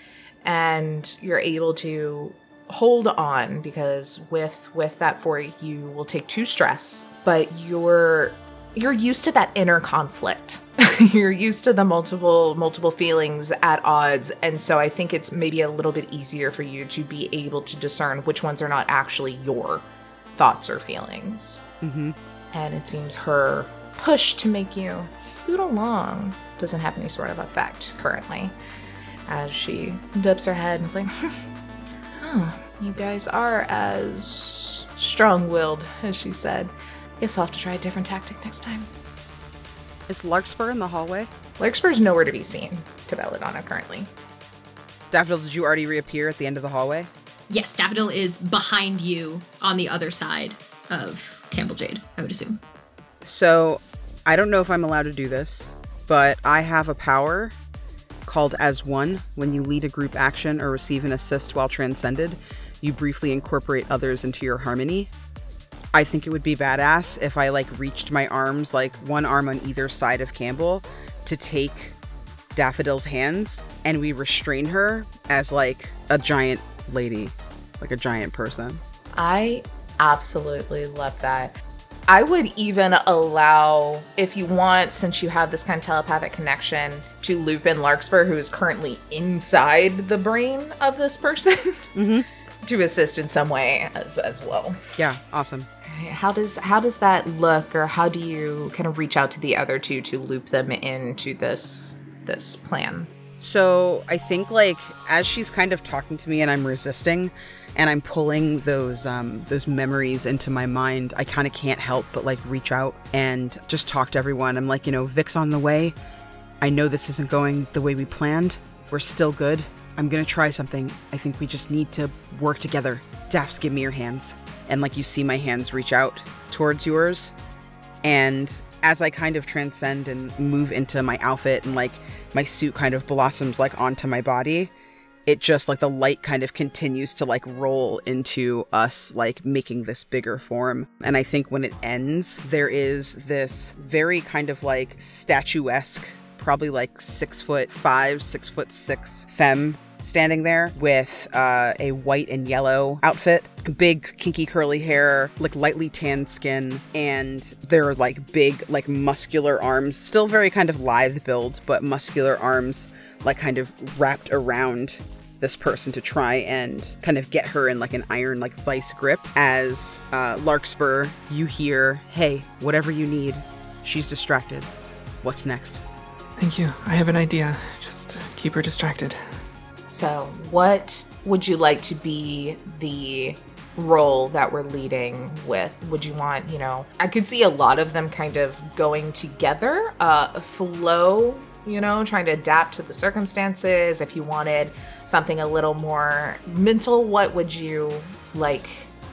Speaker 1: and you're able to hold on because with with that four, you will take two stress, but you're you're used to that inner conflict. you're used to the multiple multiple feelings at odds, and so I think it's maybe a little bit easier for you to be able to discern which ones are not actually your thoughts or feelings.
Speaker 4: Mm-hmm.
Speaker 1: And it seems her push to make you scoot along doesn't have any sort of effect currently. As she dips her head and is like, "Oh, you guys are as strong-willed as she said. Guess I'll have to try a different tactic next time."
Speaker 4: Is Larkspur in the hallway?
Speaker 1: Larkspur's nowhere to be seen to Belladonna currently.
Speaker 4: Daffodil, did you already reappear at the end of the hallway?
Speaker 5: Yes, Daffodil is behind you on the other side of Campbell Jade, I would assume.
Speaker 4: So, I don't know if I'm allowed to do this, but I have a power called As One. When you lead a group action or receive an assist while transcended, you briefly incorporate others into your harmony. I think it would be badass if I like reached my arms, like one arm on either side of Campbell, to take Daffodil's hands and we restrain her as like a giant lady, like a giant person.
Speaker 1: I absolutely love that. I would even allow, if you want, since you have this kind of telepathic connection, to loop in Larkspur, who is currently inside the brain of this person,
Speaker 4: Mhm.
Speaker 1: to assist in some way as, as well.
Speaker 4: Yeah, awesome.
Speaker 1: How does how does that look, or how do you kind of reach out to the other two to loop them into this this plan?
Speaker 4: So I think like as she's kind of talking to me and I'm resisting and I'm pulling those um those memories into my mind, I kind of can't help but like reach out and just talk to everyone. I'm like, you know, Vic's on the way. I know this isn't going the way we planned. We're still good. I'm gonna try something. I think we just need to work together. Daffs, give me your hands. And like you see my hands reach out towards yours. And as I kind of transcend and move into my outfit and like my suit kind of blossoms like onto my body, it just like the light kind of continues to like roll into us like making this bigger form. And I think when it ends, there is this very kind of like statuesque, probably like six foot five, six foot six femme standing there with uh, a white and yellow outfit, big kinky curly hair, like lightly tanned skin, and their like big like muscular arms, still very kind of lithe build, but muscular arms like kind of wrapped around this person to try and kind of get her in like an iron like vice grip as uh, larkspur you hear hey whatever you need she's distracted what's next
Speaker 6: Thank you. I have an idea. Just keep her distracted.
Speaker 1: So, what would you like to be the role that we're leading with? Would you want, you know, I could see a lot of them kind of going together, uh, flow, you know, trying to adapt to the circumstances. If you wanted something a little more mental, what would you like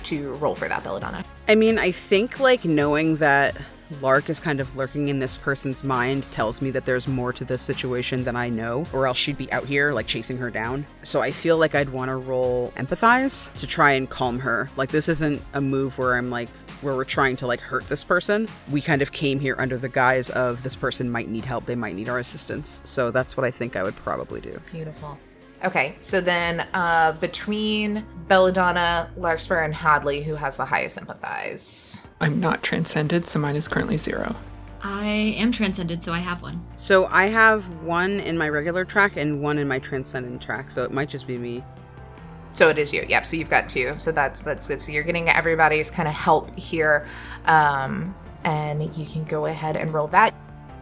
Speaker 1: to roll for that, Belladonna?
Speaker 4: I mean, I think like knowing that Lark is kind of lurking in this person's mind tells me that there's more to this situation than I know, or else she'd be out here like chasing her down. So I feel like I'd want to roll empathize to try and calm her. Like this isn't a move where I'm like where we're trying to like hurt this person. We kind of came here under the guise of this person might need help, they might need our assistance. So that's what I think I would probably do.
Speaker 1: Beautiful. Okay, so then uh, between Belladonna, Larkspur, and Hadley, who has the highest empathize?
Speaker 6: I'm not transcended, so mine is currently zero.
Speaker 5: I am transcended, so I have one.
Speaker 4: So I have one in my regular track and one in my transcendent track, so it might just be me.
Speaker 1: So it is you. Yep. So you've got two. So that's that's good. So you're getting everybody's kind of help here, um, and you can go ahead and roll that.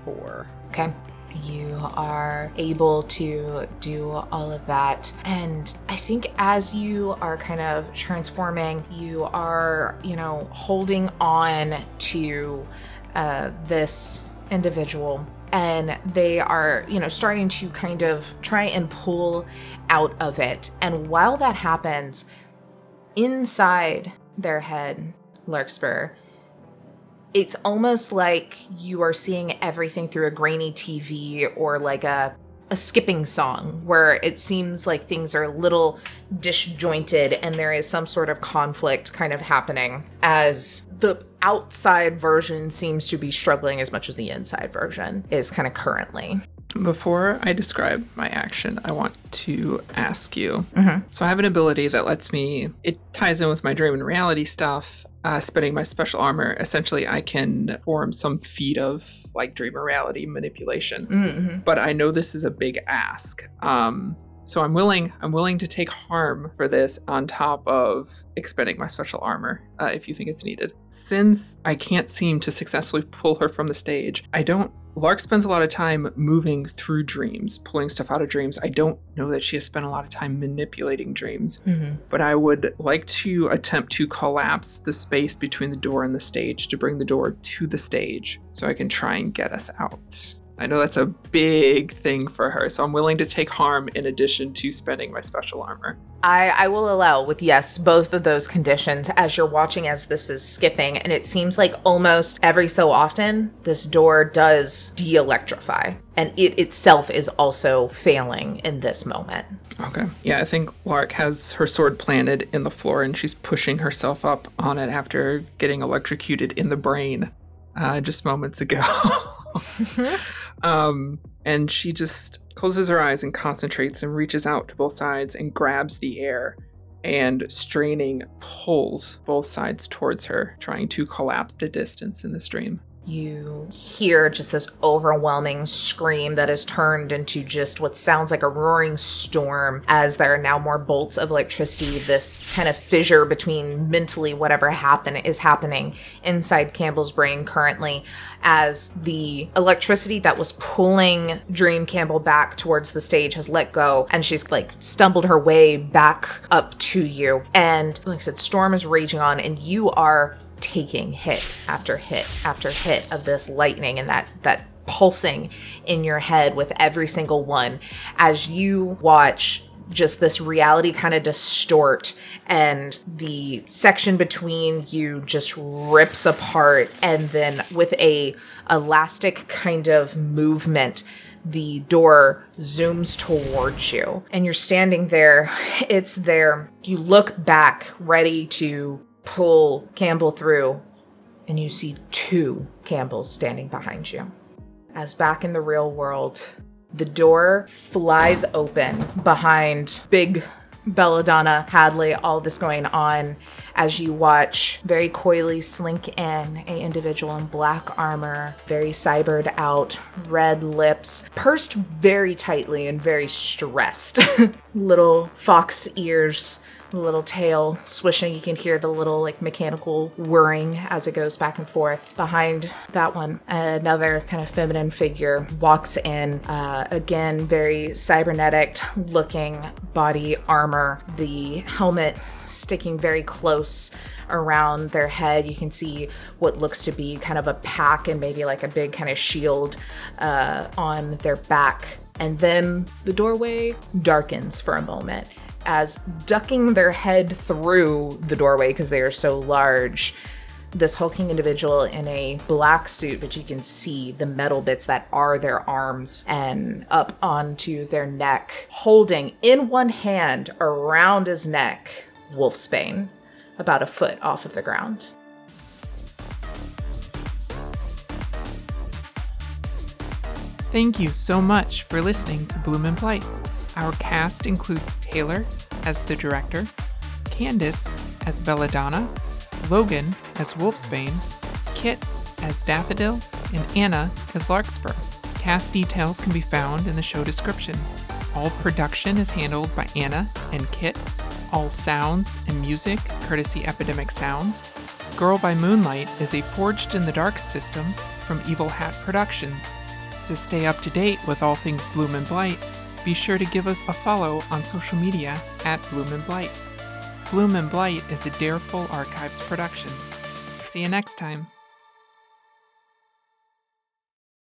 Speaker 4: Four.
Speaker 1: Okay. You are able to do all of that. And I think as you are kind of transforming, you are, you know, holding on to uh, this individual. And they are, you know, starting to kind of try and pull out of it. And while that happens, inside their head, Larkspur, it's almost like you are seeing everything through a grainy TV or like a a skipping song where it seems like things are a little disjointed and there is some sort of conflict kind of happening as the outside version seems to be struggling as much as the inside version is kind of currently.
Speaker 6: Before I describe my action, I want to ask you.
Speaker 1: Mhm.
Speaker 6: So I have an ability that lets me. It ties in with my dream and reality stuff. Uh, spending my special armor, essentially, I can form some feat of like dream or reality manipulation.
Speaker 1: Mm-hmm.
Speaker 6: But I know this is a big ask. Um, so I'm willing. I'm willing to take harm for this on top of expending my special armor uh, if you think it's needed. Since I can't seem to successfully pull her from the stage, I don't Lark spends a lot of time moving through dreams, pulling stuff out of dreams. I don't know that she has spent a lot of time manipulating dreams,
Speaker 1: Mm-hmm.
Speaker 6: but I would like to attempt to collapse the space between the door and the stage to bring the door to the stage so I can try and get us out. I know that's a big thing for her, so I'm willing to take harm in addition to spending my special armor.
Speaker 1: I, I will allow with yes both of those conditions as you're watching as this is skipping and it seems like almost every so often this door does de-electrify and it itself is also failing in this moment
Speaker 6: Okay. Yeah, I think Lark has her sword planted in the floor and she's pushing herself up on it after getting electrocuted in the brain uh, just moments ago. um, and she just closes her eyes and concentrates and reaches out to both sides and grabs the air and straining pulls both sides towards her, trying to collapse the distance in the stream.
Speaker 1: You hear just this overwhelming scream that is turned into just what sounds like a roaring storm as there are now more bolts of electricity this kind of fissure between mentally whatever happen is happening inside campbell's brain currently as the electricity that was pulling dream campbell back towards the stage has let go and she's like stumbled her way back up to you. And like i said storm is raging on and you are taking hit after hit after hit of this lightning and that that pulsing in your head with every single one as you watch just this reality kind of distort and the section between you just rips apart and then with a elastic kind of movement the door zooms towards you and you're standing there. It's there. You look back ready to pull Campbell through, and you see two Campbells standing behind you. As back in the real world, the door flies open behind big Belladonna, Hadley, all this going on as you watch very coyly slink in a individual in black armor, very cybered out, red lips, pursed very tightly and very stressed. Little fox ears little tail swishing. You can hear the little like mechanical whirring as it goes back and forth. Behind that one, another kind of feminine figure walks in. Uh, again, very cybernetic looking body armor. The helmet sticking very close around their head. You can see what looks to be kind of a pack and maybe like a big kind of shield uh, on their back. And then the doorway darkens for a moment as ducking their head through the doorway because they are so large this hulking individual in a black suit, but you can see the metal bits that are their arms and up onto their neck, holding in one hand around his neck Wolfsbane, about a foot off of the ground.
Speaker 6: Thank you so much for listening to Bloom and Blight. Our cast includes Taylor as the director, Candace as Belladonna, Logan as Wolfsbane, Kit as Daffodil, and Anna as Larkspur. Cast details can be found in the show description. All production is handled by Anna and Kit. All sounds and music courtesy Epidemic Sounds. Girl by Moonlight is a Forged in the Dark system from Evil Hat Productions. To stay up to date with all things Bloom and Blight, be sure to give us a follow on social media at Bloom and Blight. Bloom and Blight is a Dareful Archives production. See you next time.